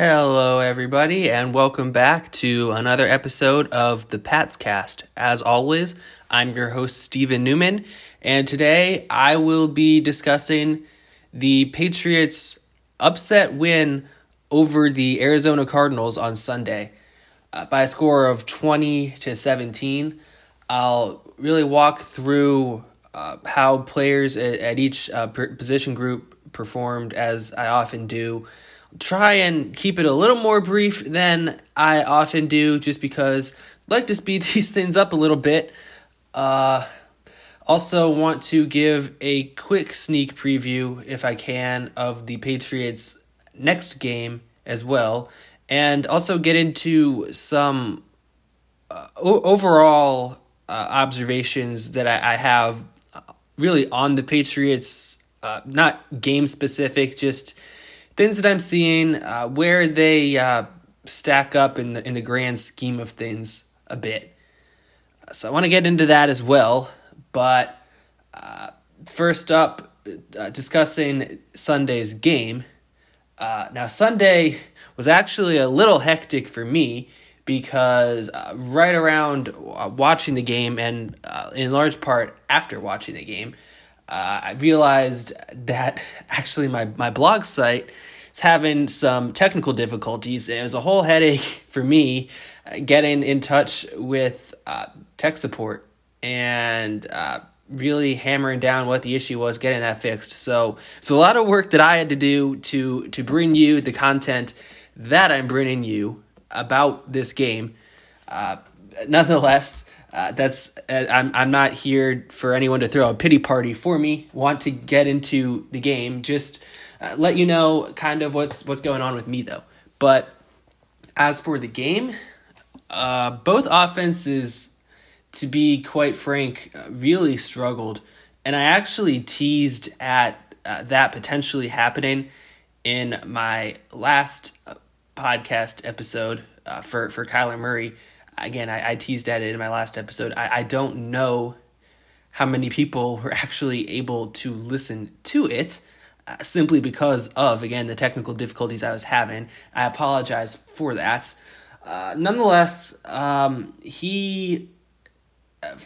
Hello, everybody, and welcome back to another episode of the Pats Cast. As always, I'm your host, Stephen Newman, and today I will be discussing the Patriots' upset win over the Arizona Cardinals on Sunday uh, by a score of 20 to 17. I'll really walk through uh, how players at, at each uh, position group performed, as I often do try and keep it a little more brief than I often do, just because I like to speed these things up a little bit. Uh, also, want to give a quick sneak preview, if I can, of the Patriots' next game as well, and also get into some uh, o- overall uh, observations that I, I have uh, really on the Patriots, uh, not game specific, just things that I'm seeing, uh, where they uh, stack up in the in the grand scheme of things a bit. So I want to get into that as well, but uh, first up, uh, discussing Sunday's game. Uh, now Sunday was actually a little hectic for me because uh, right around watching the game and in large part after watching the game uh, I realized that actually my, my blog site is having some technical difficulties. It was a whole headache for me uh, getting in touch with uh, tech support and uh, really hammering down what the issue was, getting that fixed. So it's a lot of work that I had to do to to bring you the content that I'm bringing you about this game. Uh, nonetheless, uh, that's uh, I'm I'm not here for anyone to throw a pity party for me. Want to get into the game? Just uh, let you know kind of what's what's going on with me though. But as for the game, uh, both offenses, to be quite frank, uh, really struggled, and I actually teased at uh, that potentially happening in my last podcast episode for for Kyler Murray again, I, I teased at it in my last episode. I, I don't know how many people were actually able to listen to it uh, simply because of, again, the technical difficulties I was having. I apologize for that. Uh, nonetheless, um, he, uh,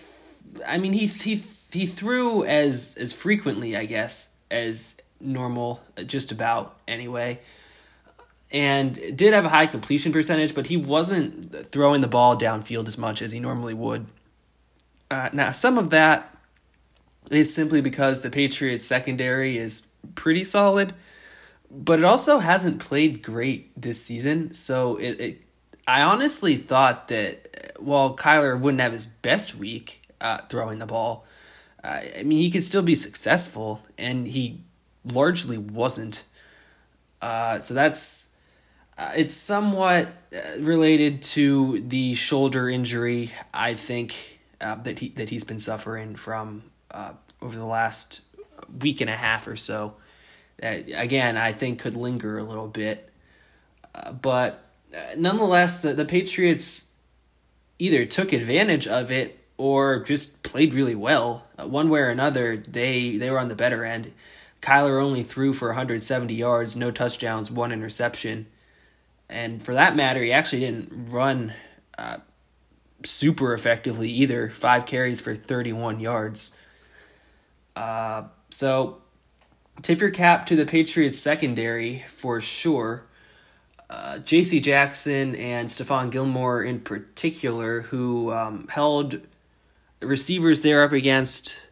I mean, he, he, he threw as, as frequently, I guess, as normal, uh, just about anyway and did have a high completion percentage, but he wasn't throwing the ball downfield as much as he normally would. Uh, now, some of that is simply because the Patriots' secondary is pretty solid, but it also hasn't played great this season. So it, it I honestly thought that while Kyler wouldn't have his best week uh, throwing the ball, uh, I mean he could still be successful, and he largely wasn't. Uh, so that's uh, it's somewhat uh, related to the shoulder injury. I think uh, that he that he's been suffering from uh, over the last week and a half or so. again, I think could linger a little bit, uh, but nonetheless, the the Patriots either took advantage of it or just played really well. one way or another, they they were on the better end. Kyler only threw for 170 yards, no touchdowns, one interception and for that matter, he actually didn't run uh, super effectively either. Five carries for 31 yards. Uh, so, tip your cap to the Patriots secondary for sure. Uh, J.C. Jackson and Stephon Gilmore in particular, who um, held receivers they're up against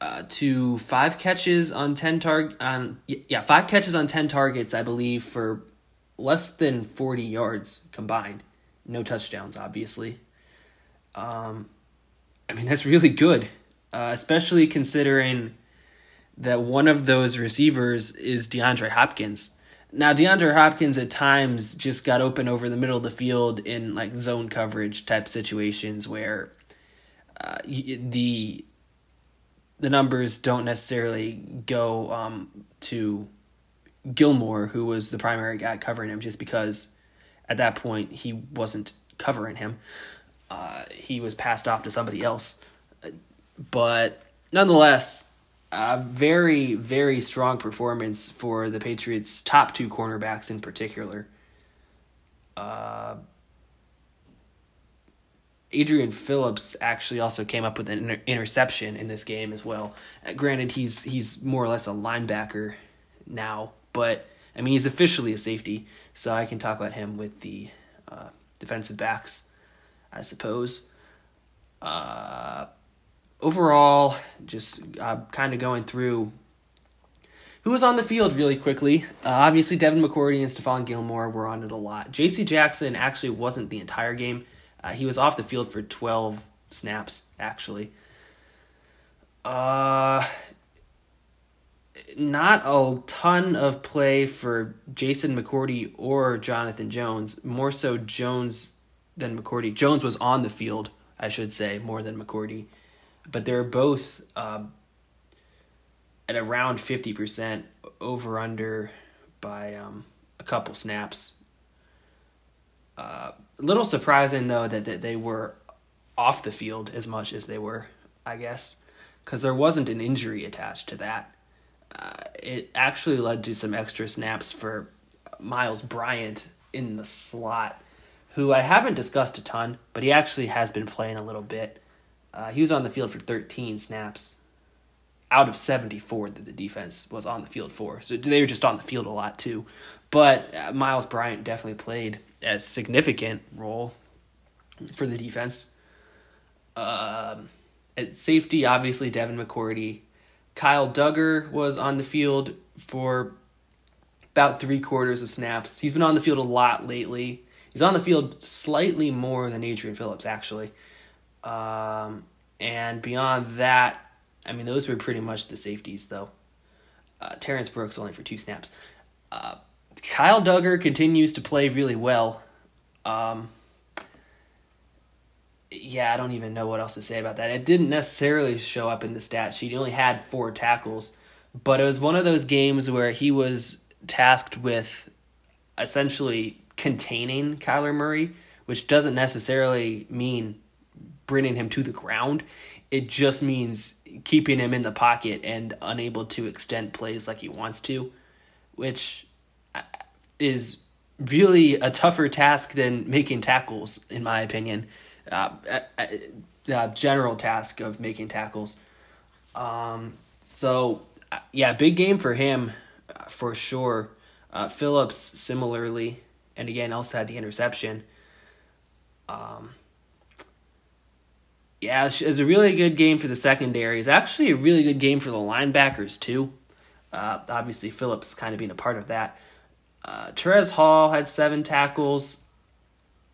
uh, to five catches on ten target on yeah five catches on ten targets, I believe, for less than 40 yards combined. No touchdowns, obviously. Um, I mean, that's really good, uh, especially considering that one of those receivers is DeAndre Hopkins. Now, DeAndre Hopkins at times just got open over the middle of the field in like zone coverage type situations where uh, the the numbers don't necessarily go um, to Gilmore, who was the primary guy covering him, just because at that point he wasn't covering him. Uh, he was passed off to somebody else. But nonetheless, a very, very strong performance for the Patriots' top two cornerbacks in particular. Uh, Adrian Phillips actually also came up with an inter- interception in this game as well. Uh, granted, he's he's more or less a linebacker now, but I mean he's officially a safety, so I can talk about him with the uh, defensive backs, I suppose. Uh, overall, just uh, kind of going through who was on the field really quickly. Uh, obviously, Devin McCourty and Stephon Gilmore were on it a lot. J.C. Jackson actually wasn't the entire game. Uh, he was off the field for 12 snaps, actually. Uh, not a ton of play for Jason McCourty or Jonathan Jones. More so Jones than McCourty. Jones was on the field, I should say, more than McCourty. But they're both uh, at around 50% over under by um, a couple snaps. Uh, a little surprising though that, that they were off the field as much as they were, I guess, because there wasn't an injury attached to that. Uh, it actually led to some extra snaps for Myles Bryant in the slot, who I haven't discussed a ton, but he actually has been playing a little bit. Uh, he was on the field for 13 snaps out of 74 that the defense was on the field for. So they were just on the field a lot too. But uh, Myles Bryant definitely played a significant role for the defense. Um, at safety, obviously Devin McCourty. Kyle Dugger was on the field for about three quarters of snaps. He's been on the field a lot lately. He's on the field slightly more than Adrian Phillips, actually. Um, and beyond that, I mean, those were pretty much the safeties, though. Uh, Terrence Brooks only for two snaps. Uh, Kyle Dugger continues to play really well. Um, yeah, I don't even know what else to say about that. It didn't necessarily show up in the stat sheet. He only had four tackles, but it was one of those games where he was tasked with essentially containing Kyler Murray, which doesn't necessarily mean bringing him to the ground. It just means keeping him in the pocket and unable to extend plays like he wants to, which uh, is really a tougher task than making tackles, in my opinion. Uh, the general task of making tackles. Um, so, yeah, big game for him uh, for sure. Uh, Phillips similarly, and again also had the interception. Um, yeah, it's, it's a really good game for the secondary. It's actually a really good game for the linebackers too. Uh, obviously, Phillips kind of being a part of that. Uh, Terez Hall had seven tackles.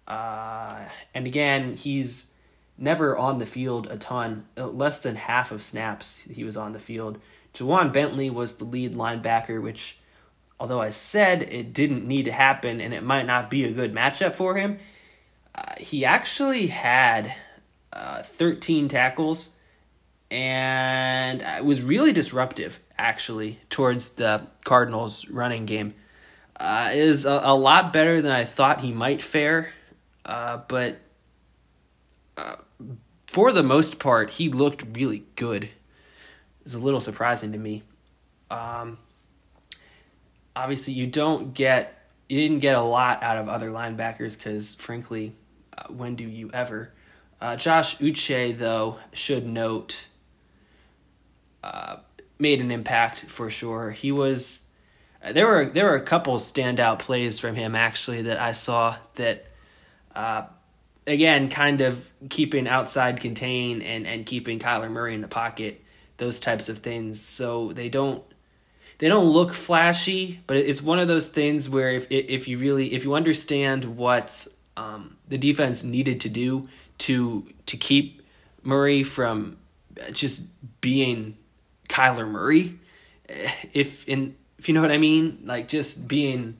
Uh, and again, he's never on the field a ton. Uh, less than half of snaps he was on the field. Ja'Whaun Bentley was the lead linebacker, which, although I said it didn't need to happen and it might not be a good matchup for him, uh, he actually had uh, 13 tackles and it was really disruptive, actually, towards the Cardinals' running game uh, is a, a, lot better than I thought he might fare. Uh, but uh, for the most part, he looked really good. It was a little surprising to me. Um, obviously, you don't get you didn't get a lot out of other linebackers because, frankly, uh, when do you ever? Uh, Josh Uche, though, should note, uh, made an impact for sure. He was there were there were a couple standout plays from him actually that I saw that uh, again kind of keeping outside contain and and keeping Kyler Murray in the pocket those types of things. So they don't they don't look flashy but it's one of those things where if if you really if you understand what um, the defense needed to do to to keep Murray from just being Kyler Murray eh, if in if you know what I mean, like just being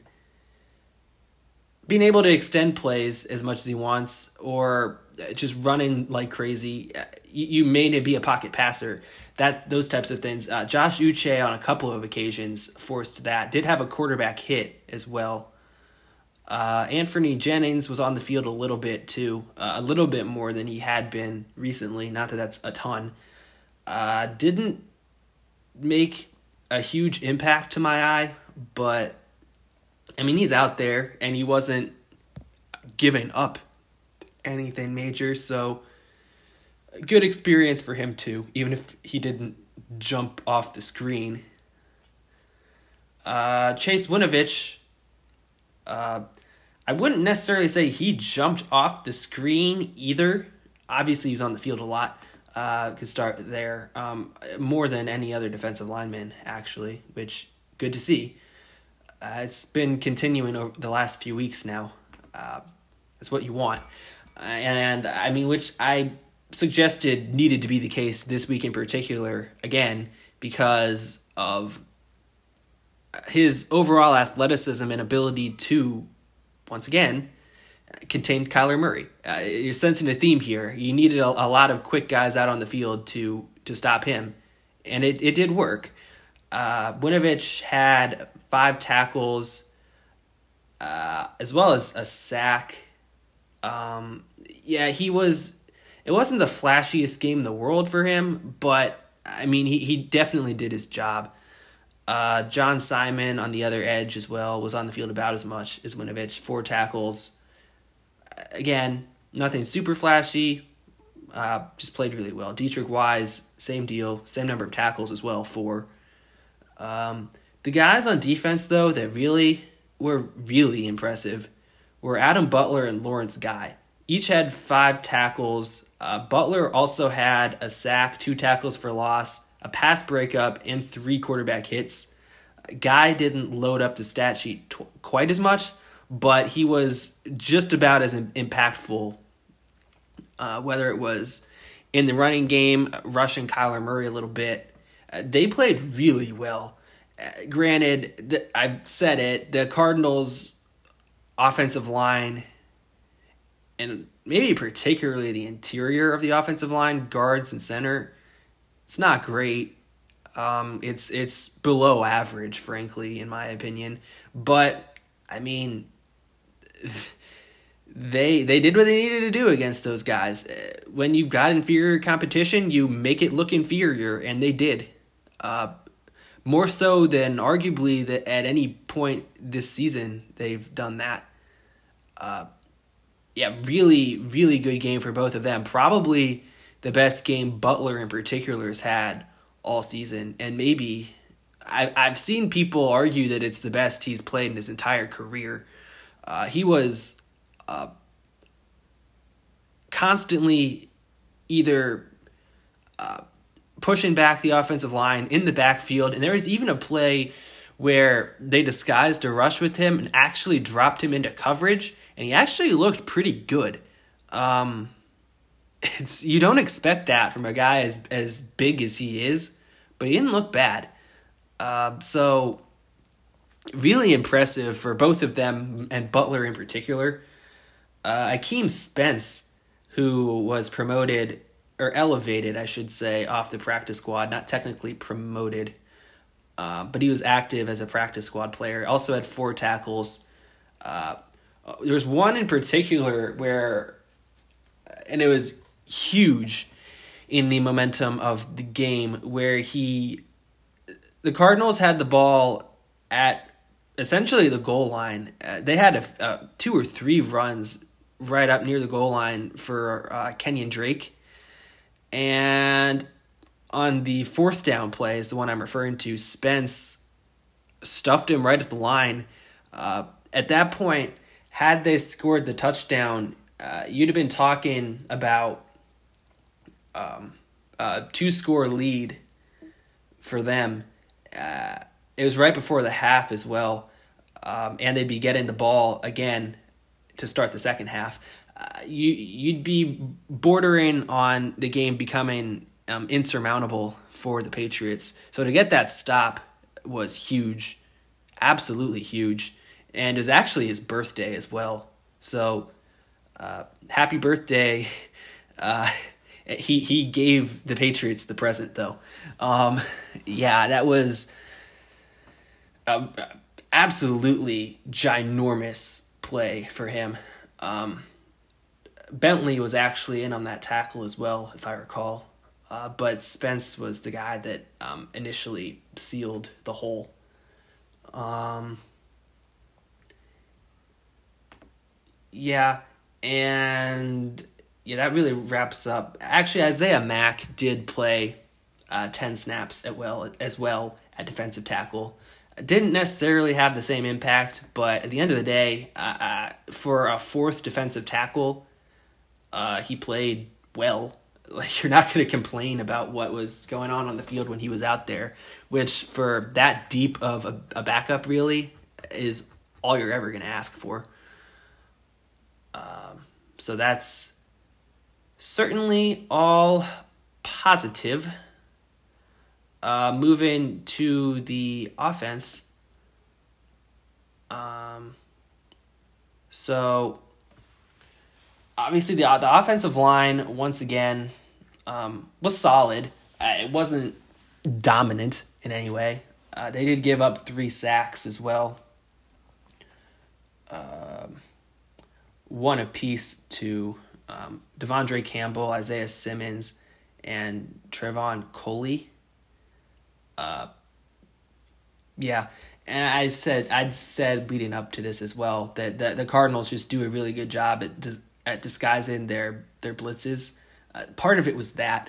being able to extend plays as much as he wants or just running like crazy. You, you may be a pocket passer. That those types of things. Uh, Josh Uche on a couple of occasions forced that. Did have a quarterback hit as well. Uh, Anfernee Jennings was on the field a little bit too, uh, a little bit more than he had been recently. Not that that's a ton. Uh, didn't make a huge impact to my eye, but I mean, he's out there and he wasn't giving up anything major. So good experience for him too, even if he didn't jump off the screen. Uh, Chase Winovich, uh, I wouldn't necessarily say he jumped off the screen either. Obviously, he's on the field a lot. Uh, could start there um, more than any other defensive lineman, actually, which good to see. Uh, it's been continuing over the last few weeks now. Uh, that's what you want, and I mean, which I suggested needed to be the case this week in particular. Again, because of his overall athleticism and ability to, once again, contain Kyler Murray. Uh, you're sensing a theme here. You needed a, a, lot of quick guys out on the field to to stop him, and it, it did work. Uh, Winovich had five tackles, uh, as well as a sack. Um, yeah, he was. It wasn't the flashiest game in the world for him, but I mean, he, he definitely did his job. Uh, John Simon on the other edge as well was on the field about as much as Winovich. Four tackles. Again, nothing super flashy. Uh, just played really well. Deatrich Wise, same deal, same number of tackles as well. Four. Um, the guys on defense though that really were really impressive were Adam Butler and Lawrence Guy. Each had five tackles. Uh, Butler also had a sack, two tackles for loss, a pass breakup, and three quarterback hits. Guy didn't load up the stat sheet quite as much, but he was just about as impactful, uh, whether it was in the running game, rushing Kyler Murray a little bit. Uh, they played really well. Uh, granted, th- I've said it, the Cardinals' offensive line, and maybe particularly the interior of the offensive line, guards and center, it's not great. Um, it's it's below average, frankly, in my opinion. But I mean, they they did what they needed to do against those guys. When you've got inferior competition, you make it look inferior, and they did. Uh, more so than arguably that at any point this season they've done that. Uh, yeah, really, really good game for both of them. Probably the best game Butler in particular has had all season, and maybe I, I've seen people argue that it's the best he's played in his entire career. Uh, he was uh, constantly either uh, pushing back the offensive line in the backfield, and there was even a play where they disguised a rush with him and actually dropped him into coverage, and he actually looked pretty good. Um, it's you don't expect that from a guy as as big as he is, but he didn't look bad. Uh, so really impressive for both of them and Butler in particular. Uh, Akeem Spence, who was promoted or elevated, I should say, off the practice squad, not technically promoted, uh, but he was active as a practice squad player. Also had four tackles. Uh, there was one in particular where, and it was huge in the momentum of the game where he the Cardinals had the ball at essentially the goal line. Uh, they had a, uh, two or three runs right up near the goal line for uh, Kenyon Drake. And on the fourth down play is the one I'm referring to. Spence stuffed him right at the line. Uh, at that point, had they scored the touchdown, uh, you'd have been talking about um, two score lead for them. Uh, it was right before the half as well, um, and they'd be getting the ball again to start the second half. Uh, you you'd be bordering on the game becoming um, insurmountable for the Patriots. So to get that stop was huge, absolutely huge, and was actually his birthday as well. So uh, happy birthday. Uh, he he gave the Patriots the present though. Um, yeah, that was a, absolutely ginormous play for him. Um, Bentley was actually in on that tackle as well, if I recall. Uh, but Spence was the guy that um, initially sealed the hole. Um, yeah, and yeah, that really wraps up. Actually, Isaiah Mack did play uh, ten snaps at well as well at defensive tackle. Didn't necessarily have the same impact, but at the end of the day, uh, uh, for a fourth defensive tackle, uh, he played well. Like you're not going to complain about what was going on on the field when he was out there, which for that deep of a, a backup really is all you're ever going to ask for. Um, so that's certainly all positive. Uh, moving to the offense. Um, so obviously the the offensive line once again um, was solid. Uh, it wasn't dominant in any way. Uh, they did give up three sacks as well. Um, one apiece to um, De'Vondre Campbell, Isaiah Simmons, and Trevon Coley. Uh, yeah, and I said I'd said leading up to this as well that, that the Cardinals just do a really good job at dis- at disguising their their blitzes. Uh, part of it was that.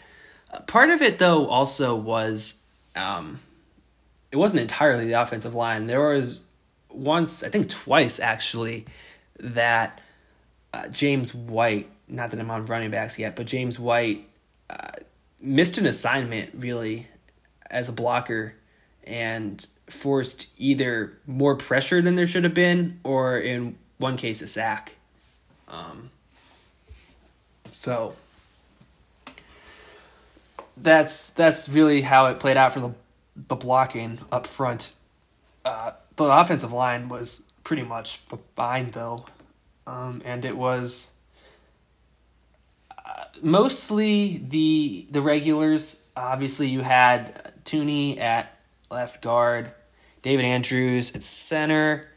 Uh, part of it though also was um, it wasn't entirely the offensive line. There was once I think twice actually that uh, James White, not that I'm on running backs yet, but James White uh, missed an assignment really as a blocker and forced either more pressure than there should have been, or in one case, a sack. Um, so that's that's really how it played out for the the blocking up front. Uh, the offensive line was pretty much fine though, um, and it was uh, mostly the the regulars. Obviously, you had Thuney at left guard, David Andrews at center,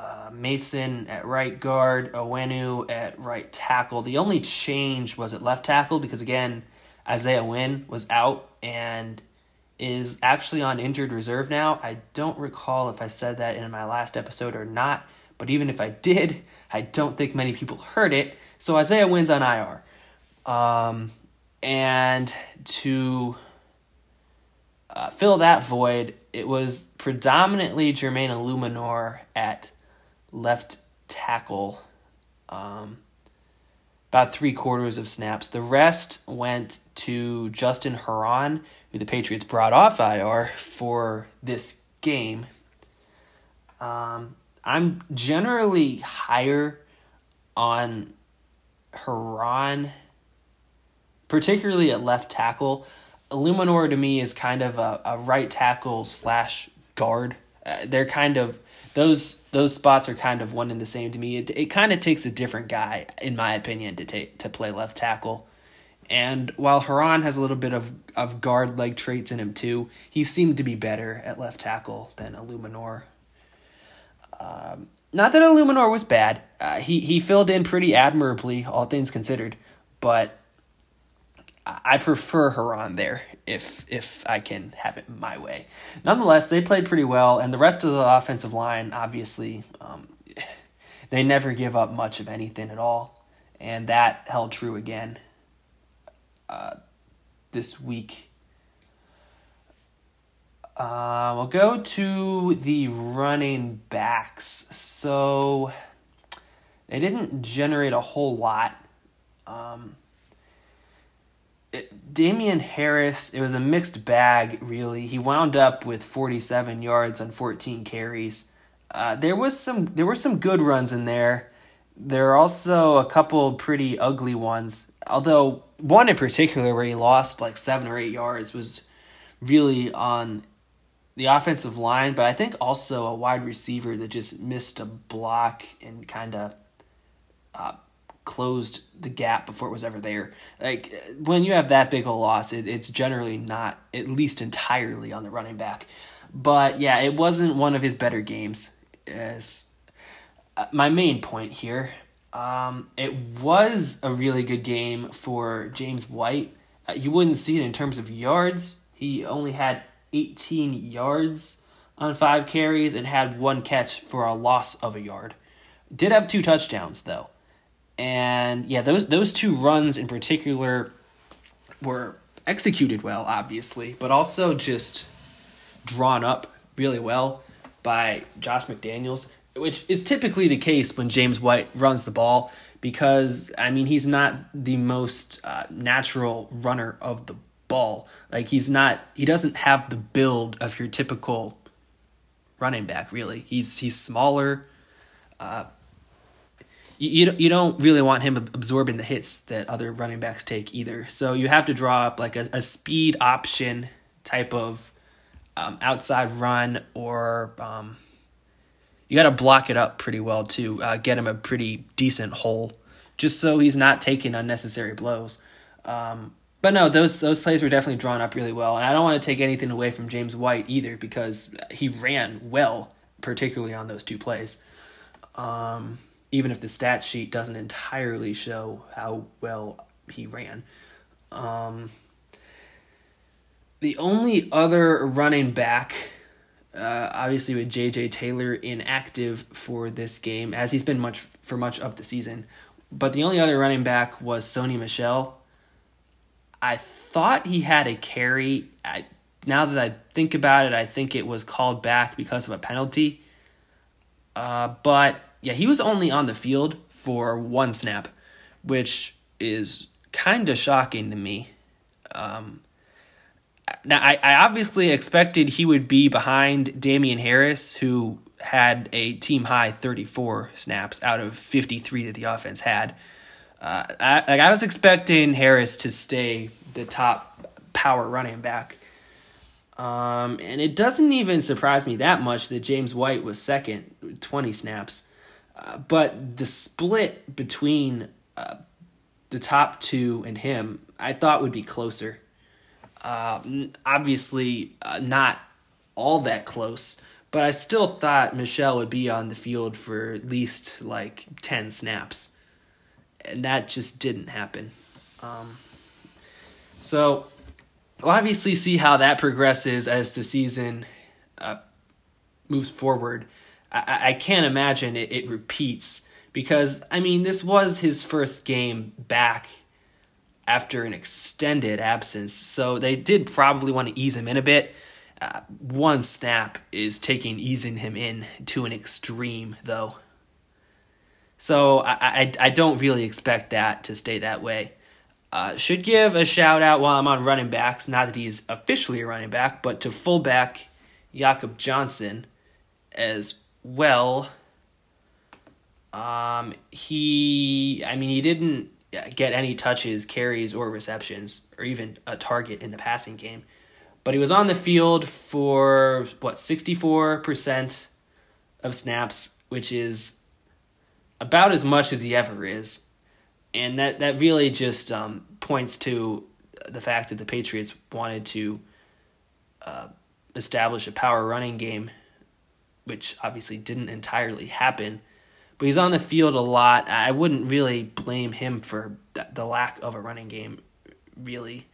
uh, Mason at right guard, Onwenu at right tackle. The only change was at left tackle because again, Isaiah Wynn was out and is actually on injured reserve now. I don't recall if I said that in my last episode or not, but even if I did, I don't think many people heard it. So Isaiah Wynn's on IR. Um, and to uh, fill that void, it was predominantly Jermaine Eluemunor at left tackle. Um, about three quarters of snaps. The rest went to Justin Herron, who the Patriots brought off IR for this game. Um, I'm generally higher on Herron, particularly at left tackle. Eluemunor to me is kind of a, a right tackle slash guard. Uh, they're kind of those those spots are kind of one and the same to me. It it kind of takes a different guy, in my opinion, to take to play left tackle. And while Herron has a little bit of, of guard like traits in him too, he seemed to be better at left tackle than Eluemunor. Um, not that Eluemunor was bad. Uh, he he filled in pretty admirably, all things considered, but I prefer Herron there if if I can have it my way. Nonetheless, they played pretty well, and the rest of the offensive line, obviously, um, they never give up much of anything at all, and that held true again uh, this week. Uh, we'll go to the running backs. So they didn't generate a whole lot. Um, it, Damien Harris, it was a mixed bag, really. He wound up with 47 yards on 14 carries. Uh, there was some there were some good runs in there. There are also a couple pretty ugly ones. Although one in particular where he lost like seven or eight yards was really on the offensive line, but I think also a wide receiver that just missed a block and kind of uh, closed the gap before it was ever there. Like when you have that big a loss, it, it's generally not at least entirely on the running back. But yeah, it wasn't one of his better games. As uh, my main point here, um, it was a really good game for James White. Uh, you wouldn't see it in terms of yards. He only had 18 yards on five carries and had one catch for a loss of a yard Did have two touchdowns though. And yeah, those those two runs in particular were executed well, obviously, but also just drawn up really well by Josh McDaniels, which is typically the case when James White runs the ball because I mean he's not the most uh, natural runner of the ball. Like he's not he doesn't have the build of your typical running back really. He's he's smaller. Uh, you, you don't really want him absorbing the hits that other running backs take either. So you have to draw up like a, a speed option type of um, outside run or um, you got to block it up pretty well to uh, get him a pretty decent hole just so he's not taking unnecessary blows. Um, but no, those those plays were definitely drawn up really well, and I don't want to take anything away from James White either because he ran well, particularly on those two plays. Um, even if the stat sheet doesn't entirely show how well he ran. Um, the only other running back, uh, obviously with J.J. Taylor inactive for this game, as he's been much for much of the season, but the only other running back was Sony Michel. I thought he had a carry. I, now that I think about it, I think it was called back because of a penalty. Uh, but yeah, he was only on the field for one snap, which is kind of shocking to me. Um, now, I, I obviously expected he would be behind Damien Harris, who had a team high 34 snaps out of 53 that the offense had. Uh, I, like I was expecting Harris to stay the top power running back. Um, and it doesn't even surprise me that much that James White was second, 20 snaps but the split between uh, the top two and him, I thought would be closer. Uh, obviously, uh, not all that close, but I still thought Michel would be on the field for at least like 10 snaps. And that just didn't happen. Um, so we'll obviously see how that progresses as the season uh, moves forward. I, I can't imagine it, it repeats because I mean this was his first game back after an extended absence, so they did probably want to ease him in a bit. Uh, one snap is taking easing him in to an extreme, though. So I, I, I don't really expect that to stay that way. Uh, should give a shout out while I'm on running backs, not that he's officially a running back, but to fullback Jakob Johnson as well. Um, he, I mean, he didn't get any touches, carries, or receptions, or even a target in the passing game. But he was on the field for, what, 64% of snaps, which is about as much as he ever is. And that, that really just um, points to the fact that the Patriots wanted to uh, establish a power running game which obviously didn't entirely happen. But he's on the field a lot. I wouldn't really blame him for the lack of a running game, really.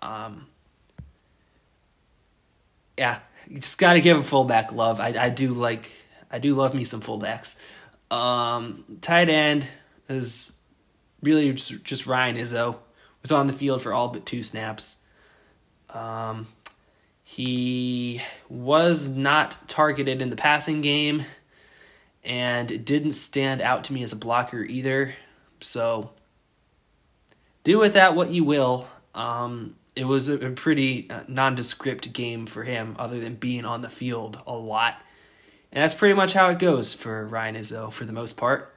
Um, yeah, you just got to give a fullback love. I, I do like I do love me some fullbacks. Um, tight end is really just, just Ryan Izzo was on the field for all but two snaps. Um, he was not targeted in the passing game and didn't stand out to me as a blocker either. So do with that what you will. Um, it was a, pretty uh, nondescript game for him, other than being on the field a lot. And that's pretty much how it goes for Ryan Izzo for the most part.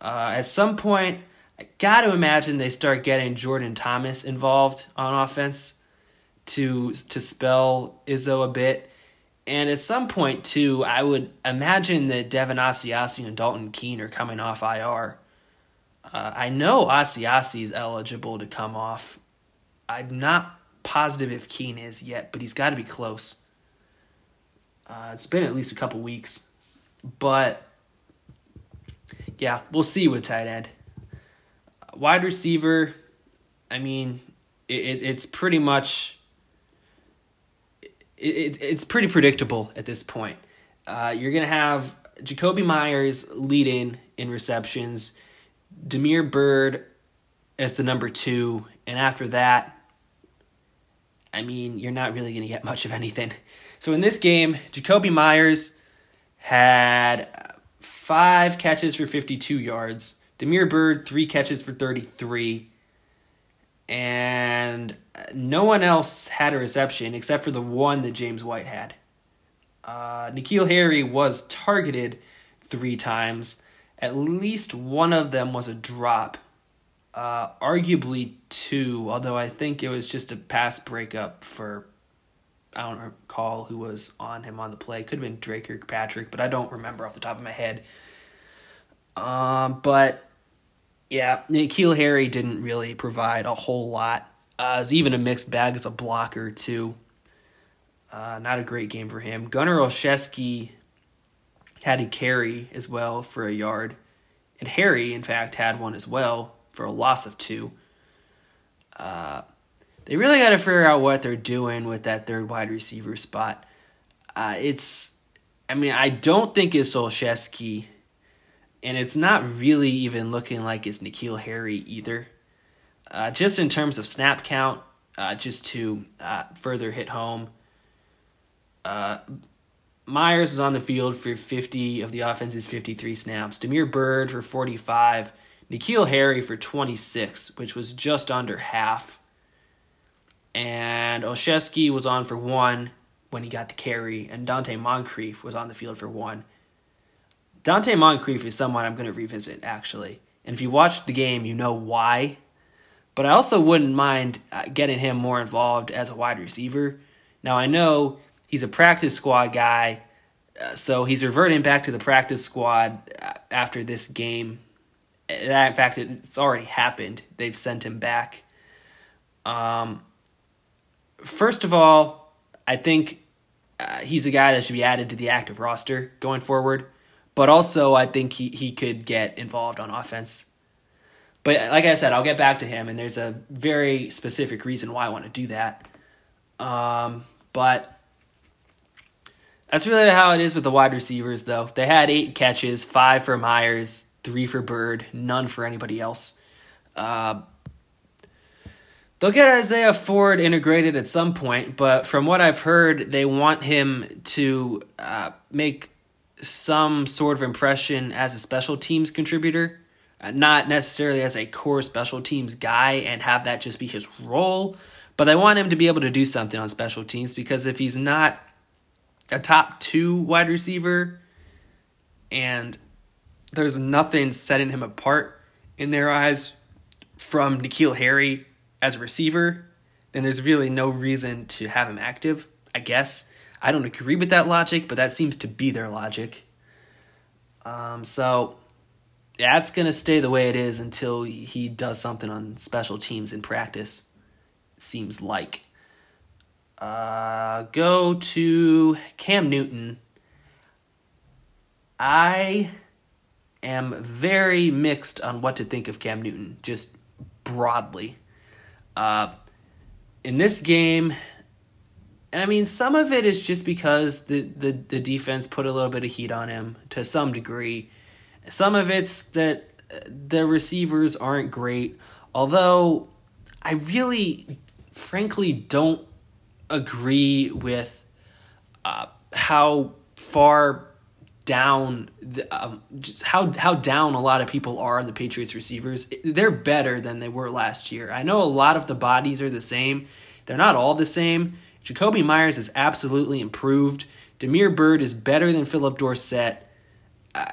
Uh, at some point, I got to imagine they start getting Jordan Thomas involved on offense to to spell Izzo a bit. And at some point too, I would imagine that Devin Asiasi and Dalton Keene are coming off IR. Uh, I know Asiasi is eligible to come off. I'm not positive if Keene is yet, but he's got to be close. Uh, it's been at least a couple weeks, but yeah, we'll see with tight end. Wide receiver, I mean, it, it's pretty much it, it's pretty predictable at this point. Uh, you're going to have Jakobi Meyers leading in receptions, Damiere Byrd as the number two, and after that, I mean, you're not really going to get much of anything. So in this game, Jakobi Meyers had five catches for 52 yards. Damiere Byrd, three catches for 33. And no one else had a reception except for the one that James White had. Uh, N'Keal Harry was targeted three times. At least one of them was a drop. Uh, arguably two, although I think it was just a pass breakup for I don't recall who was on him on the play. Could have been Drake or Patrick, but I don't remember off the top of my head. Um, but yeah, N'Keal Harry didn't really provide a whole lot. Uh, it's even a mixed bag as a blocker too. Uh, not a great game for him. Gunner Olszewski had a carry as well for a yard, and Harry, in fact, had one as well for a loss of two. Uh, they really got to figure out what they're doing with that third wide receiver spot. Uh, it's, I mean, I don't think it's Olszewski, and it's not really even looking like it's N'Keal Harry either. Uh, just in terms of snap count, uh, just to uh, further hit home, uh, Meyers was on the field for 50 of the offense's 53 snaps. Damiere Byrd for 45. N'Keal Harry for 26, which was just under half and Olszewski was on for one when he got the carry, and Donte Moncrief was on the field for one. Donte Moncrief is someone I'm going to revisit, actually. And if you watched the game, you know why. But I also wouldn't mind uh, getting him more involved as a wide receiver. Now, I know he's a practice squad guy, uh, so he's reverting back to the practice squad uh, after this game. In fact, it's already happened. They've sent him back. Um, first of all, I think uh, he's a guy that should be added to the active roster going forward. But also, I think he, he could get involved on offense. But like I said, I'll get back to him, and there's a very specific reason why I want to do that. Um, but that's really how it is with the wide receivers, though. They had eight catches, five for Meyers, three for Byrd, none for anybody else. Uh, They'll get Isaiah Ford integrated at some point, but from what I've heard, they want him to uh, make some sort of impression as a special teams contributor, uh, not necessarily as a core special teams guy and have that just be his role, but I want him to be able to do something on special teams because if he's not a top two wide receiver and there's nothing setting him apart in their eyes from N'Keal Harry as a receiver, then there's really no reason to have him active, I guess. I don't agree with that logic, but that seems to be their logic. Um, so that's going to stay the way it is until he does something on special teams in practice, seems like. Uh, go to Cam Newton. I am very mixed on what to think of Cam Newton, just broadly. Uh, in this game, and I mean, some of it is just because the, the, the defense put a little bit of heat on him to some degree. Some of it's that the receivers aren't great, although I really, frankly, don't agree with uh, how far down um, just how how down a lot of people are on the Patriots receivers. They're better than they were last year. I know a lot of the bodies are the same. They're not all the same. Jakobi Meyers has absolutely improved. Damiere Byrd is better than Phillip Dorsett. Uh,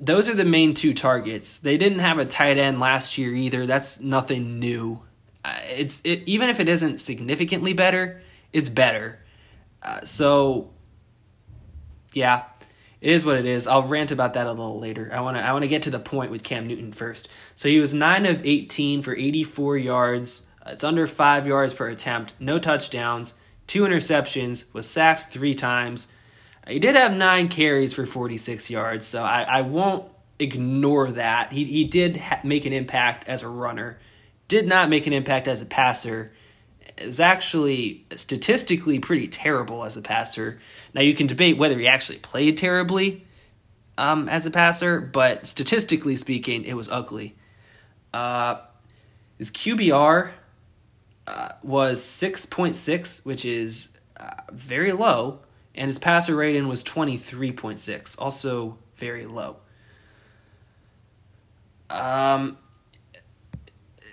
those are the main two targets. They didn't have a tight end last year either. That's nothing new. It's it, even if it isn't significantly better, it's better. Uh, so yeah, it is what it is. I'll rant about that a little later. I want to I want to get to the point with Cam Newton first. So he was 9 of 18 for 84 yards. It's under 5 yards per attempt, no touchdowns, two interceptions, was sacked 3 times. He did have 9 carries for 46 yards, so I, I won't ignore that. He he did ha- make an impact as a runner. Did not make an impact as a passer is actually statistically pretty terrible as a passer. Now you can debate whether he actually played terribly. um, as a passer, but statistically speaking, it was ugly. Uh, his QBR uh, was 6.6, which is uh, very low, and his passer rating was 23.6, also very low. Um,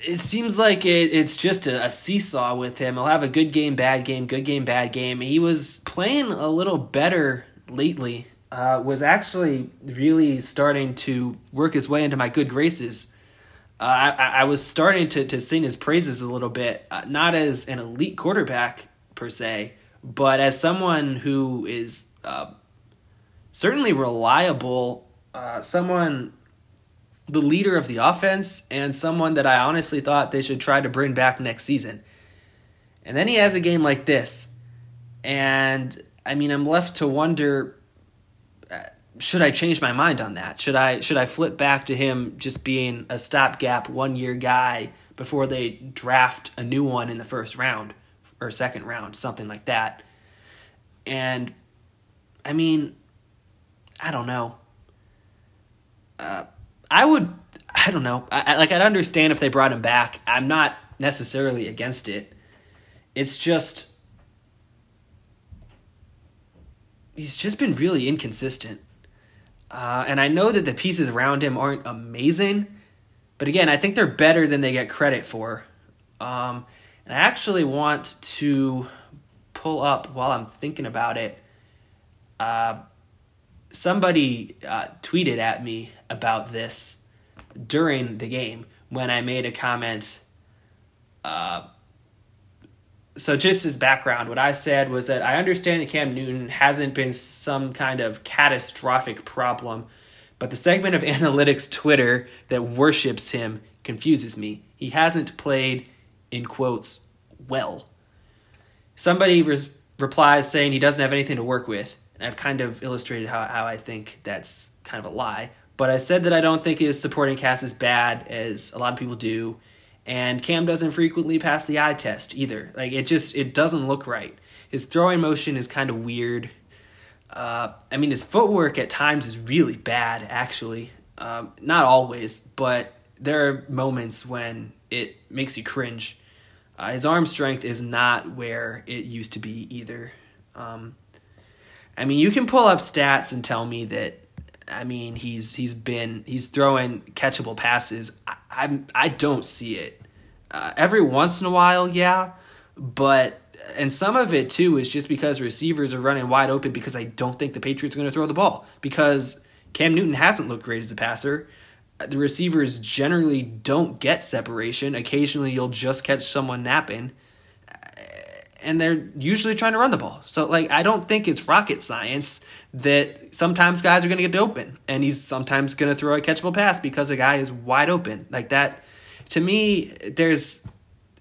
it seems like it, it's just a, a, seesaw with him. He'll have a good game, bad game, good game, bad game. He was playing a little better lately. Uh, was actually really starting to work his way into my good graces. Uh, I, I was starting to, to sing his praises a little bit, uh, not as an elite quarterback per se, but as someone who is uh, certainly reliable, uh, someone the leader of the offense and someone that I honestly thought they should try to bring back next season. And then he has a game like this. And I mean, I'm left to wonder should I change my mind on that? Should I should I flip back to him just being a stopgap one year guy before they draft a new one in the first round or second round, something like that? And I mean, I don't know. Uh, I would, I don't know. I, like, I'd understand if they brought him back. I'm not necessarily against it. It's just, he's just been really inconsistent. Uh, and I know that the pieces around him aren't amazing, but again, I think they're better than they get credit for. Um, and I actually want to pull up while I'm thinking about it. Uh, somebody uh, tweeted at me about this during the game when I made a comment. So, just as background, what I said was that I understand that Cam Newton hasn't been some kind of catastrophic problem, but the segment of analytics Twitter that worships him confuses me. He hasn't played, in quotes, well. Somebody res- replies saying he doesn't have anything to work with. And I've kind of illustrated how, how I think that's kind of a lie. But I said that I don't think his supporting cast is bad, as a lot of people do. And Cam doesn't frequently pass the eye test either. Like it just it doesn't look right. His throwing motion is kind of weird. Uh, I mean, his footwork at times is really bad. Actually, um, not always, but there are moments when it makes you cringe. Uh, his arm strength is not where it used to be either. Um, I mean, you can pull up stats and tell me that. I mean, he's he's been he's throwing catchable passes. I I'm, I don't see it. Uh, every once in a while, yeah, but and some of it too is just because receivers are running wide open because I don't think the Patriots are going to throw the ball because Cam Newton hasn't looked great as a passer. The receivers generally don't get separation. Occasionally, you'll just catch someone napping and they're usually trying to run the ball. So like I don't think it's rocket science that sometimes guys are going to get open and he's sometimes going to throw a catchable pass because a guy is wide open. Like that to me there's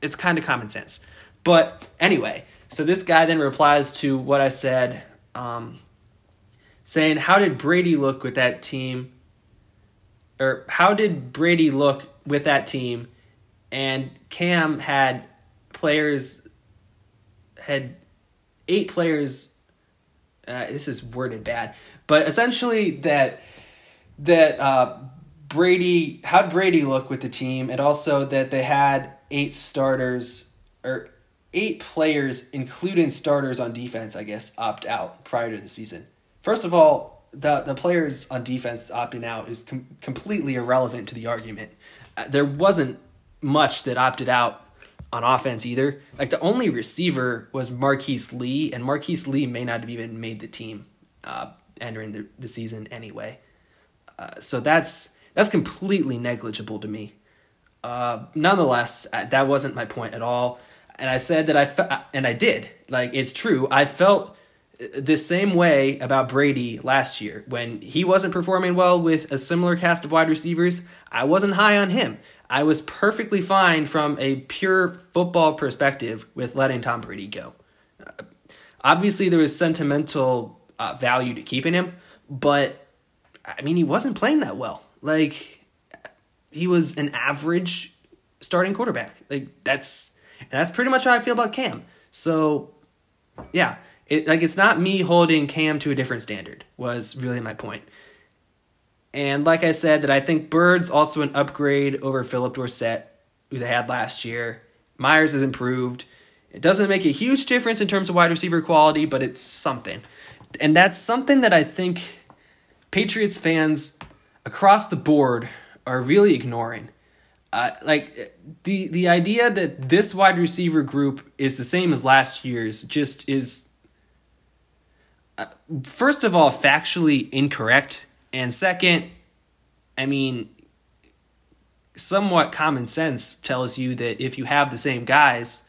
it's kind of common sense. But anyway, so this guy then replies to what I said um, saying how did Brady look with that team or how did Brady look with that team and Cam had players had eight players. Uh, this is worded bad, but essentially that that uh, Brady how'd Brady look with the team, and also that they had eight starters or eight players, including starters on defense, I guess, opt out prior to the season. First of all, the the players on defense opting out is com- completely irrelevant to the argument. Uh, there wasn't much that opted out on offense either. Like the only receiver was Marquise Lee, and Marquise Lee may not have even made the team uh, entering the, the season anyway. Uh, so that's that's completely negligible to me. Uh, nonetheless, uh, that wasn't my point at all. And I said that I fe- and I did. Like it's true. I felt the same way about Brady last year when he wasn't performing well with a similar cast of wide receivers. I wasn't high on him. I was perfectly fine from a pure football perspective with letting Tom Brady go. Obviously, there was sentimental uh, value to keeping him, but I mean, he wasn't playing that well. Like, he was an average starting quarterback. Like, that's that's pretty much how I feel about Cam. So, yeah, it like it's not me holding Cam to a different standard. Was really my point. And like I said, that I think Byrd's also an upgrade over Phillip Dorsett, who they had last year. Meyers has improved. It doesn't make a huge difference in terms of wide receiver quality, but it's something. And that's something that I think Patriots fans across the board are really ignoring. Uh, like the the idea that this wide receiver group is the same as last year's just is uh, first of all factually incorrect and second i mean somewhat common sense tells you that if you have the same guys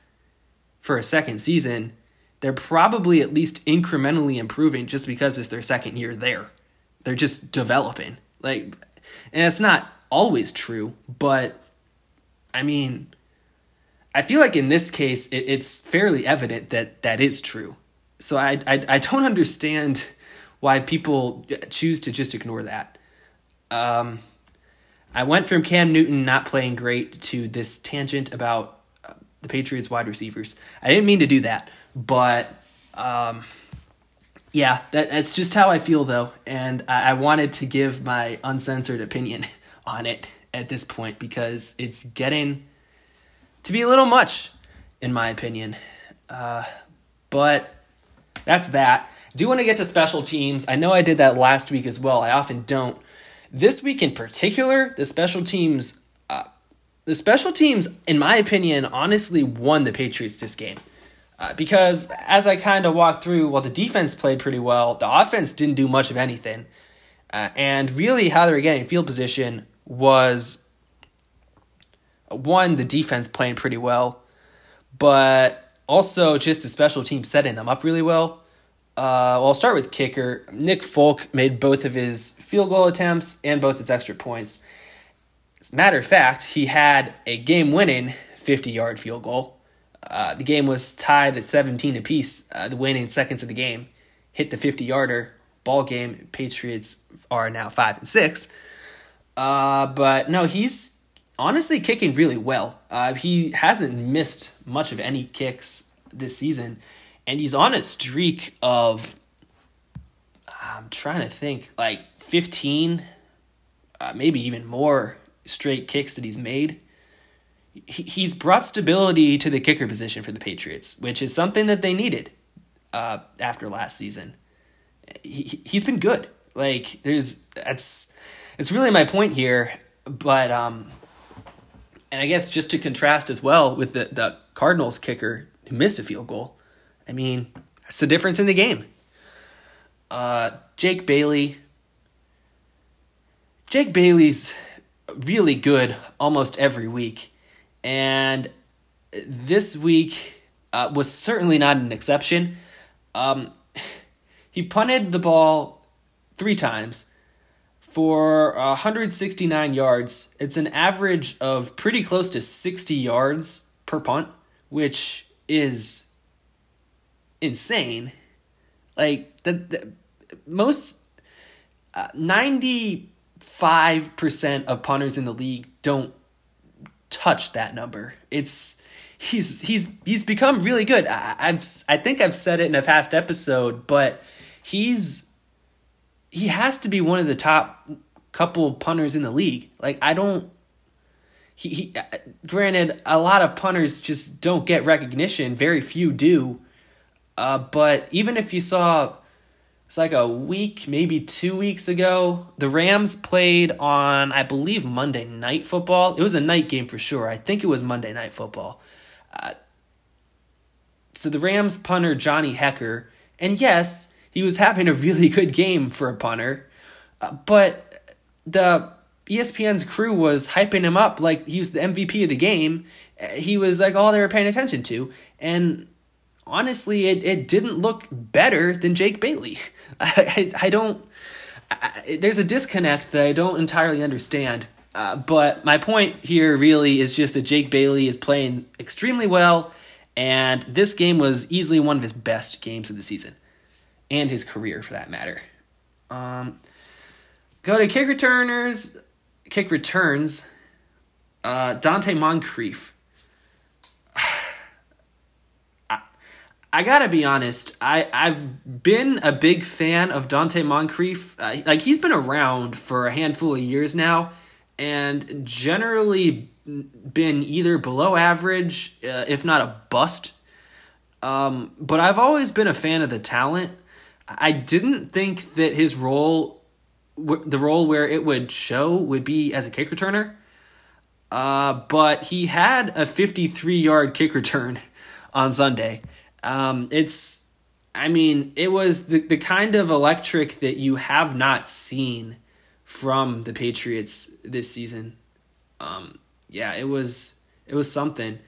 for a second season they're probably at least incrementally improving just because it's their second year there they're just developing like and it's not always true but I mean, I feel like in this case, it, it's fairly evident that that is true. So I, I, I don't understand why people choose to just ignore that. Um, I went from Cam Newton not playing great to this tangent about uh, the Patriots wide receivers. I didn't mean to do that, but um, yeah, that, that's just how I feel though, and I, I wanted to give my uncensored opinion on it at this point because it's getting to be a little much, in my opinion. Uh, but that's that. Do want to get to special teams. I know I did that last week as well. I often don't. This week in particular, the special teams, uh, the special teams, in my opinion, honestly won the Patriots this game. Uh, because as I kind of walked through, while the defense played pretty well, the offense didn't do much of anything. Uh, and really, how they were getting field position was one, the defense playing pretty well, but also just the special team setting them up really well. Uh, well, I'll start with kicker. Nick Folk made both of his field goal attempts and both his extra points. As a matter of fact, he had a game winning 50 yard field goal. Uh, the game was tied at 17 apiece, uh, the winning seconds of the game. Hit the 50 yarder. Ball game. Patriots are now 5 and 6. Uh, but no, he's honestly kicking really well. Uh, he hasn't missed much of any kicks this season, and he's on a streak of. I'm trying to think, like 15, uh, maybe even more straight kicks that he's made. He, he's brought stability to the kicker position for the Patriots, which is something that they needed uh, after last season. He, he's been good. Like, there's, that's it's really my point here. But um, and I guess just to contrast as well with the the Cardinals kicker who missed a field goal. I mean, that's the difference in the game. Uh, Jake Bailey. Jake Bailey's really good almost every week, and this week uh, was certainly not an exception. Um, he punted the ball three times for 169 yards. It's an average of pretty close to 60 yards per punt, which is insane. Like the, the most uh, 95% of punters in the league don't touch that number. It's he's he's he's become really good. I, I've I think I've said it in a past episode, but he's he has to be one of the top couple punters in the league. Like I don't he, he granted a lot of punters just don't get recognition, very few do. Uh, but even if you saw it's like a week, maybe 2 weeks ago, the Rams played on I believe Monday Night Football. It was a night game for sure. I think it was Monday Night Football. Uh, so the Rams punter Johnny Hekker, and yes, he was having a really good game for a punter, uh, but the ESPN's crew was hyping him up like he was the MVP of the game. He was like all they were paying attention to, and honestly, it, it didn't look better than Jake Bailey. I, I, I don't. I, there's a disconnect that I don't entirely understand. Uh, but my point here really is just that Jake Bailey is playing extremely well, and this game was easily one of his best games of the season and his career for that matter. Um, go to kick returners, kick returns. Uh, Donte Moncrief. I, gotta be honest. I I've been a big fan of Donte Moncrief. Uh, like he's been around for a handful of years now, and generally been either below average, uh, if not a bust. Um, but I've always been a fan of the talent. I didn't think that his role, the role where it would show, would be as a kick returner. Uh, but he had a 53 yard kick return on Sunday. Um, it's, I mean, it was the, the kind of electric that you have not seen from the Patriots this season. Um, yeah, it was it was something,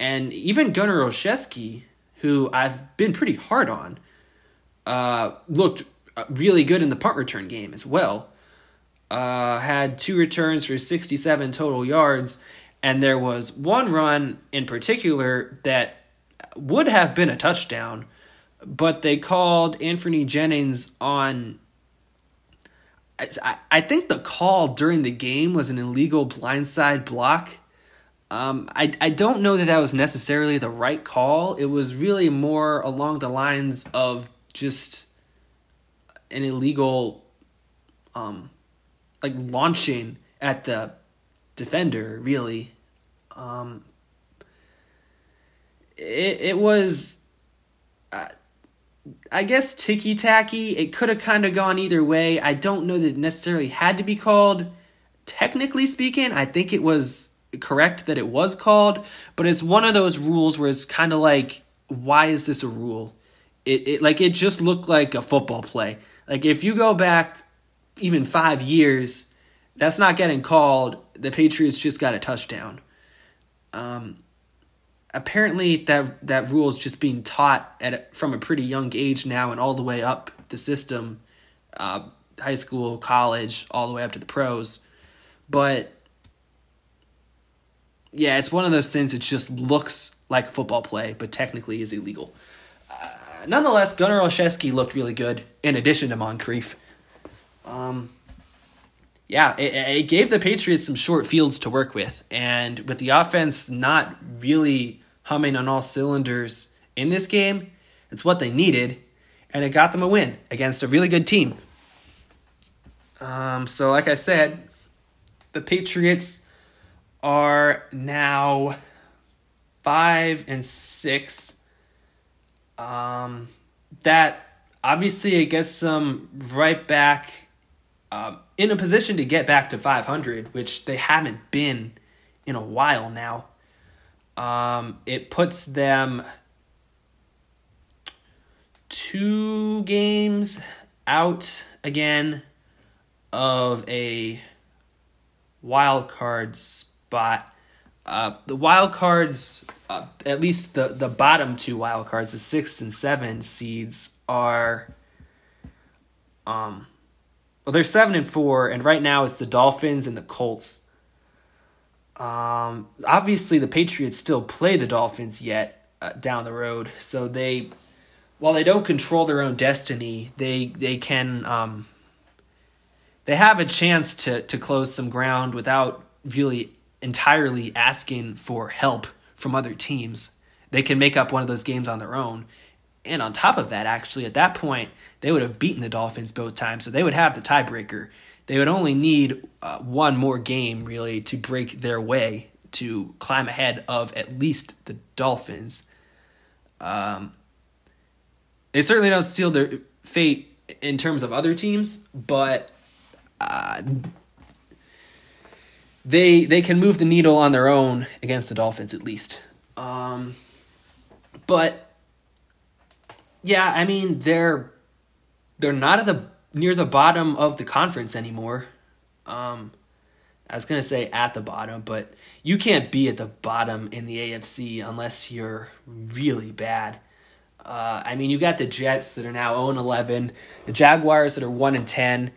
and even Gunner Olszewski, who I've been pretty hard on, uh, looked uh, really good in the punt return game as well. Uh, had two returns for 67 total yards, and there was one run in particular that would have been a touchdown, but they called Anfernee Jennings on. I think the call during the game was an illegal blindside block. Um, I, I don't know that that was necessarily the right call. It was really more along the lines of just an illegal, um, like launching at the defender, really. Um, it it was, uh, I guess ticky tacky. It could have kind of gone either way. I don't know that it necessarily had to be called. Technically speaking, I think it was correct that it was called, but it's one of those rules where it's kind of like, why is this a rule? It, it like it just looked like a football play. Like if you go back even five years, that's not getting called. The Patriots just got a touchdown. Um, apparently that that rule is just being taught at from a pretty young age now and all the way up the system, uh, high school, college, all the way up to the pros. But yeah, it's one of those things that just looks like a football play, but technically is illegal. Uh, nonetheless, Gunner Olszewski looked really good in addition to Moncrief. Um, yeah, it, it gave the Patriots some short fields to work with, and with the offense not really humming on all cylinders in this game. It's what they needed, and it got them a win against a really good team. Um, so, like I said, the Patriots are now five and six. Um, that obviously it gets them right back um, in a position to get back to 500, which they haven't been in a while now. Um, it puts them two games out again of a wild card spot. Uh, the wild cards, uh, at least the, the bottom two wild cards, the six and seven seeds, are um, well, they're seven and four, and right now it's the Dolphins and the Colts. Um, obviously, the Patriots still play the Dolphins yet uh, down the road, so they, while they don't control their own destiny, they they can um, they have a chance to to close some ground without really entirely asking for help from other teams. They can make up one of those games on their own. And on top of that, actually, at that point, they would have beaten the Dolphins both times, so they would have the tiebreaker they would only need uh, one more game really to break their way to climb ahead of at least the Dolphins. Um, they certainly don't steal their fate in terms of other teams, but uh, they they can move the needle on their own against the Dolphins at least. Um, but yeah, I mean they're they're not at the near the bottom of the conference anymore. Um, I was to say at the bottom, but you can't be at the bottom in the AFC unless you're really bad. Uh, I mean, you got the Jets that are now 0 11, the Jaguars that are 1 and 10.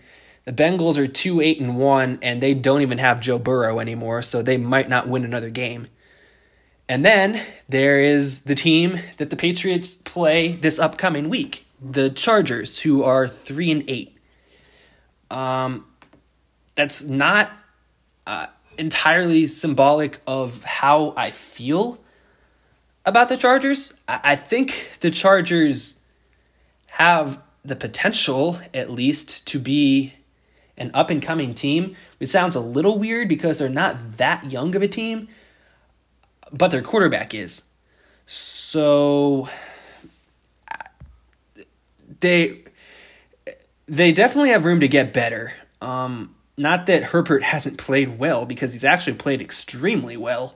The Bengals are 2 8 and 1, and they don't even have Joe Burrow anymore, so they might not win another game. And then there is the team that the Patriots play this upcoming week the Chargers, who are three and eight. Um, that's not uh, entirely symbolic of how I feel. about the Chargers. I, I think the Chargers have the potential, at least, to be an up and coming team. It sounds a little weird because they're not that young of a team, but their quarterback is. So they they definitely have room to get better. Um, not that Herbert hasn't played well because he's actually played extremely well,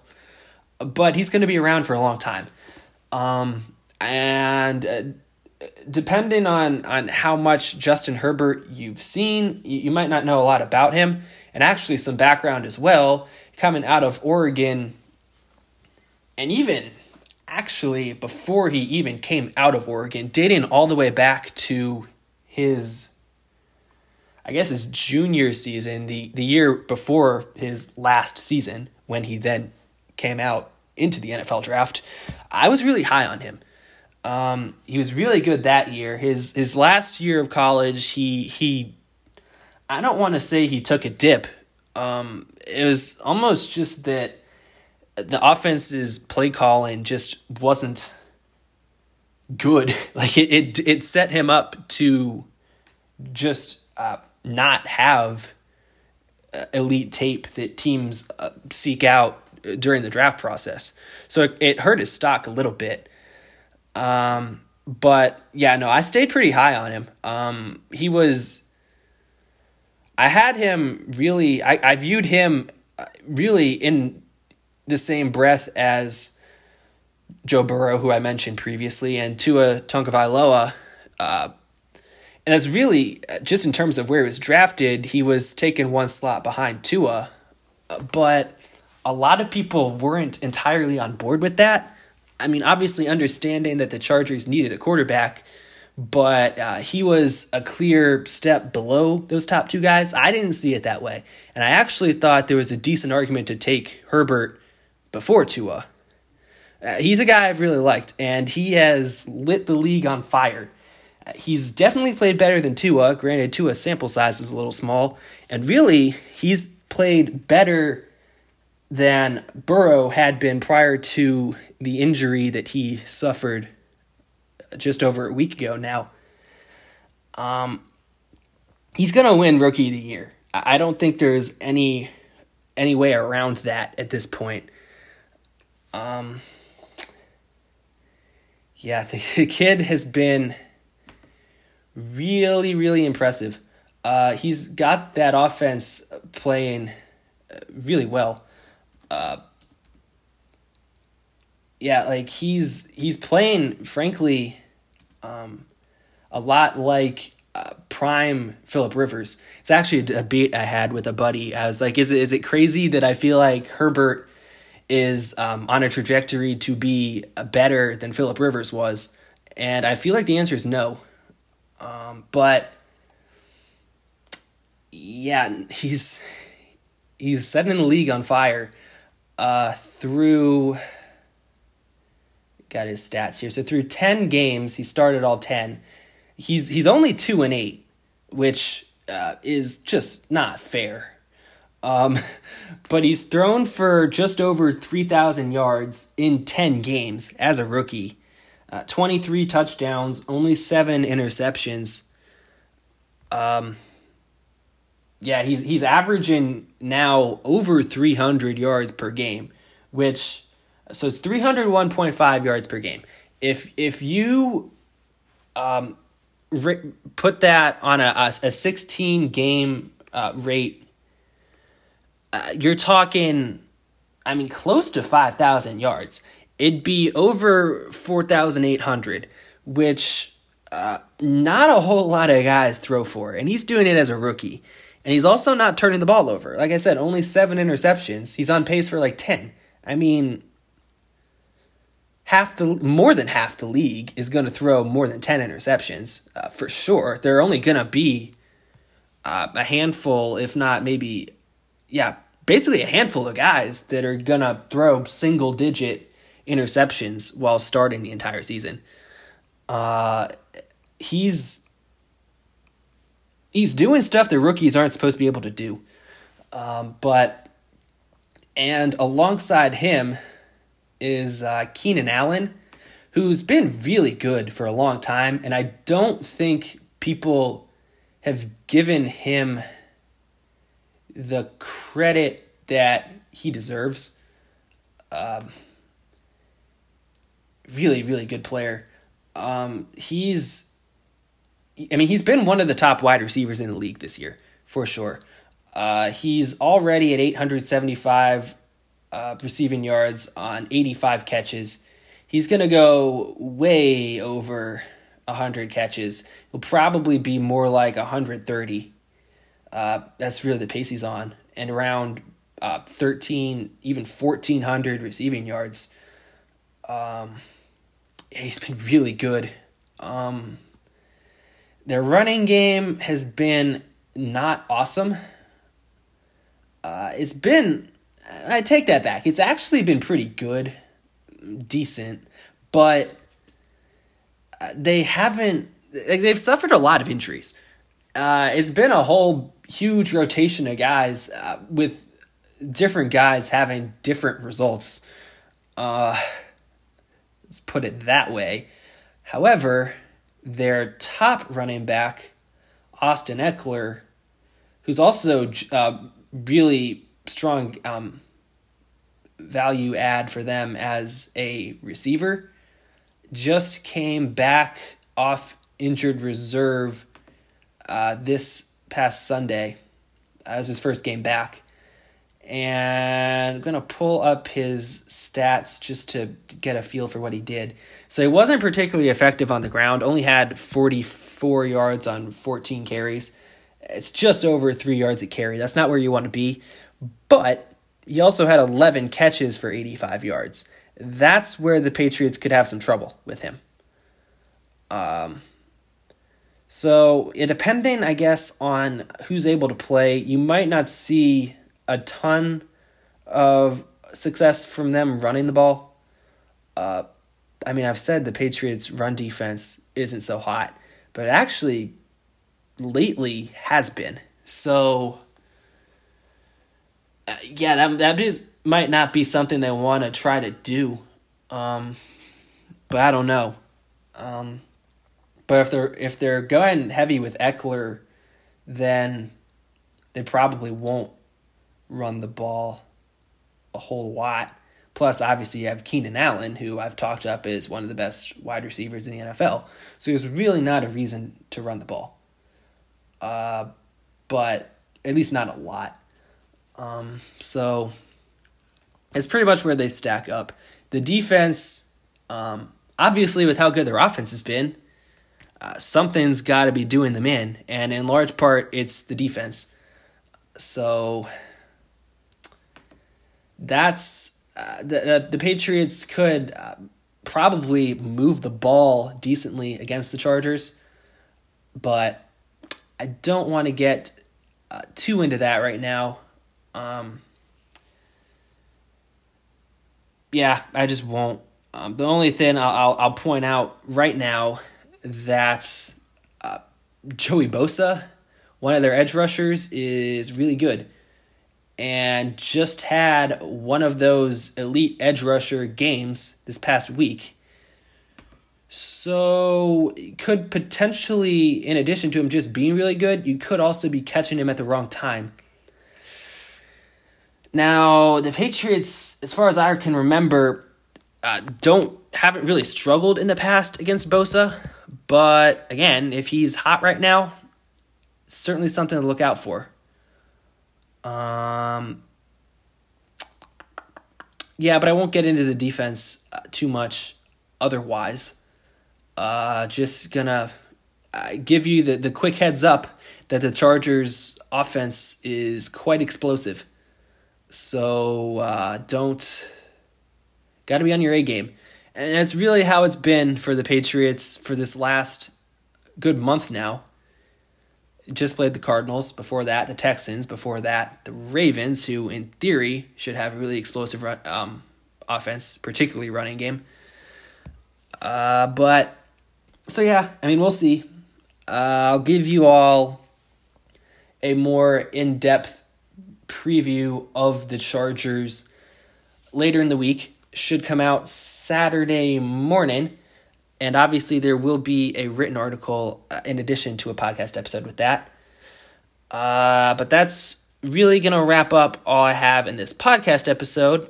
but he's going to be around for a long time. Um, and uh, depending on on how much Justin Herbert you've seen, you, you might not know a lot about him, and actually some background as well coming out of Oregon, and even actually before he even came out of Oregon, dating all the way back to his I guess his junior season, the the year before his last season when he then came out into the NFL draft, I was really high on him. Um, he was really good that year. His his last year of college, he he I don't want to say he took a dip. Um, it was almost just that the offense's play calling just wasn't good. Like it it, it set him up to just uh, not have uh, elite tape that teams uh, seek out during the draft process. So it, it hurt his stock a little bit. Um, but yeah, no, I stayed pretty high on him. Um, he was, I had him really, I, I viewed him uh, really in the same breath as Joe Burrow, who I mentioned previously, and Tua Tagovailoa. Uh, and that's really uh, just in terms of where he was drafted, he was taken one slot behind Tua. But a lot of people weren't entirely on board with that. I mean, obviously, understanding that the Chargers needed a quarterback, but uh, he was a clear step below those top two guys. I didn't see it that way. And I actually thought there was a decent argument to take Herbert before Tua. Uh, he's a guy I've really liked, and he has lit the league on fire. Uh, he's definitely played better than Tua. Granted, Tua's sample size is a little small, and really, he's played better than Burrow had been prior to the injury that he suffered just over a week ago now. Um, he's gonna win Rookie of the Year. I don't think there's any any way around that at this point. Um, yeah, the, the kid has been really, really impressive. Uh, he's got that offense playing uh, really well uh, yeah, like he's he's playing, frankly, um, a lot like uh, prime Philip Rivers. It's actually a debate I had with a buddy. I was like, is it is it crazy that I feel like Herbert is um, on a trajectory to be better than Philip Rivers was? And I feel like the answer is no. Um, but yeah, he's he's setting the league on fire uh, through got his stats here. So through 10 games, he started all 10. He's he's only 2 and 8, which uh, is just not fair. Um, but he's thrown for just over 3,000 yards in 10 games as a rookie. Uh, 23 touchdowns, only 7 interceptions. Um, yeah, he's he's averaging now over 300 yards per game, which so it's 301.5 yards per game. If if you um put that on a a 16 game uh, rate, uh, you're talking, I mean, close to 5,000 yards. It'd be over 4,800, which uh, not a whole lot of guys throw for, and he's doing it as a rookie. And he's also not turning the ball over. Like I said, only seven interceptions. He's on pace for like 10. I mean, half the more than half the league is going to throw more than 10 interceptions uh, for sure. There are only going to be uh, a handful, if not maybe, yeah, basically a handful of guys that are going to throw single digit interceptions while starting the entire season. Uh, he's he's doing stuff that rookies aren't supposed to be able to do. Um, but and alongside him, is uh, Keenan Allen, who's been really good for a long time, and I don't think people have given him the credit that he deserves. Um, really, really good player. Um, he's, I mean, he's been one of the top wide receivers in the league this year for sure. Uh, he's already at 875 uh, receiving yards on 85 catches. He's going to go way over 100 catches. He'll probably be more like 130. Uh, that's really the pace he's on. And around uh, 13, even 1,400 receiving yards. Um, he's been really good. Um, their running game has been not awesome. Uh, it's been, I take that back. It's actually been pretty good, decent, but uh, they haven't, they've suffered a lot of injuries. Uh, it's been a whole huge rotation of guys uh, with different guys having different results. Uh, let's put it that way. However, their top running back, Austin Ekeler, who's also uh, really strong um, value add for them as a receiver, just came back off injured reserve uh, this past Sunday. That was his first game back. And I'm going to pull up his stats just to get a feel for what he did. So he wasn't particularly effective on the ground, only had 44 yards on 14 carries. It's just over three yards a carry. That's not where you want to be. But he also had 11 catches for 85 yards. That's where the Patriots could have some trouble with him. Um, so, depending, I guess, on who's able to play, you might not see a ton of success from them running the ball. Uh, I mean, I've said the Patriots' run defense isn't so hot, but actually lately has been. So uh, yeah, that that is might not be something they want to try to do. Um, but I don't know. Um, but if they're if they're going heavy with Ekeler, then they probably won't run the ball a whole lot. Plus, obviously, you have Keenan Allen, who I've talked up as one of the best wide receivers in the NFL. So there's really not a reason to run the ball uh, but at least not a lot. Um, so it's pretty much where they stack up. The defense, um, obviously, with how good their offense has been, something's got to be doing them in, and in large part, it's the defense. So that's uh, the, the, the Patriots could uh, probably move the ball decently against the Chargers, but I don't want to get uh, too into that right now. Um, yeah, I just won't. Um, the only thing I'll, I'll, I'll point out right now that uh, Joey Bosa, one of their edge rushers, is really good, and just had one of those elite edge rusher games this past week. So, could potentially, in addition to him just being really good, you could also be catching him at the wrong time. Now, the Patriots, as far as I can remember, uh, don't haven't really struggled in the past against Bosa, but again, if he's hot right now, certainly something to look out for. Um, yeah, but I won't get into the defense uh, too much otherwise. Uh, just gonna uh, give you the, the quick heads up that the Chargers' offense is quite explosive. So uh, don't. Got to be on your A game. And that's really how it's been for the Patriots for this last good month now. Just played the Cardinals, before that, the Texans, before that, the Ravens, who in theory should have a really explosive run, um, offense, particularly running game. Uh, but so yeah, I mean, we'll see. Uh, I'll give you all a more in depth preview of the Chargers later in the week. Should come out Saturday morning. And obviously, there will be a written article uh, in addition to a podcast episode with that. Uh, but that's really going to wrap up all I have in this podcast episode.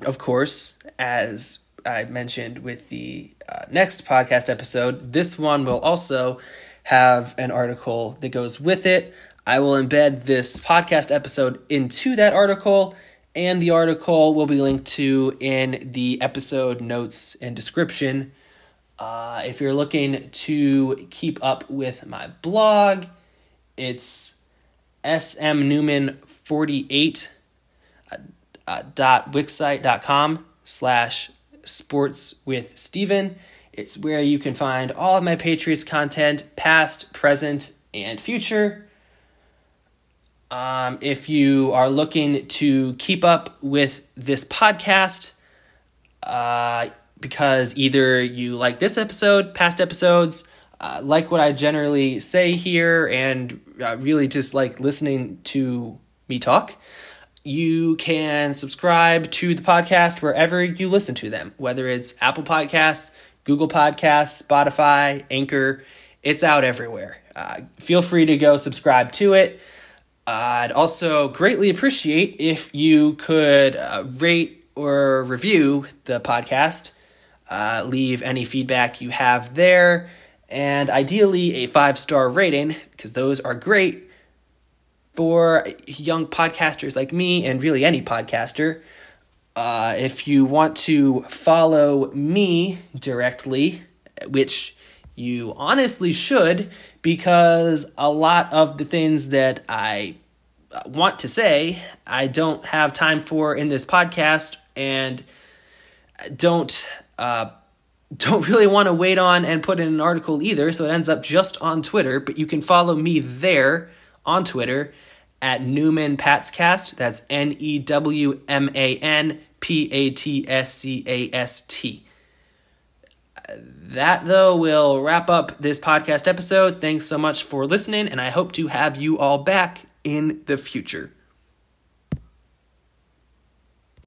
Of course, as I mentioned with the uh, next podcast episode, this one will also have an article that goes with it. I will embed this podcast episode into that article, and the article will be linked to in the episode notes and description. Uh, if you're looking to keep up with my blog, it's smnewman48 uh, dot wixsite.com slash sports with Steven. It's where you can find all of my Patriots content, past, present, and future. Um, if you are looking to keep up with this podcast, uh, because either you like this episode, past episodes, uh, like what I generally say here, and uh, really just like listening to me talk, you can subscribe to the podcast wherever you listen to them, whether it's Apple Podcasts, Google Podcasts, Spotify, Anchor. It's out everywhere. Uh, feel free to go subscribe to it. I'd also greatly appreciate if you could uh, rate or review the podcast, uh, leave any feedback you have there, and ideally a five star rating, because those are great for young podcasters like me and really any podcaster. Uh, if you want to follow me directly, which you honestly should, because a lot of the things that I want to say, I don't have time for in this podcast and don't. Uh, don't really want to wait on and put in an article either, so it ends up just on Twitter. But you can follow me there on Twitter at Newman Patscast. That's N E W M A N P A T S C A S T. That, though, will wrap up this podcast episode. Thanks so much for listening, and I hope to have you all back in the future.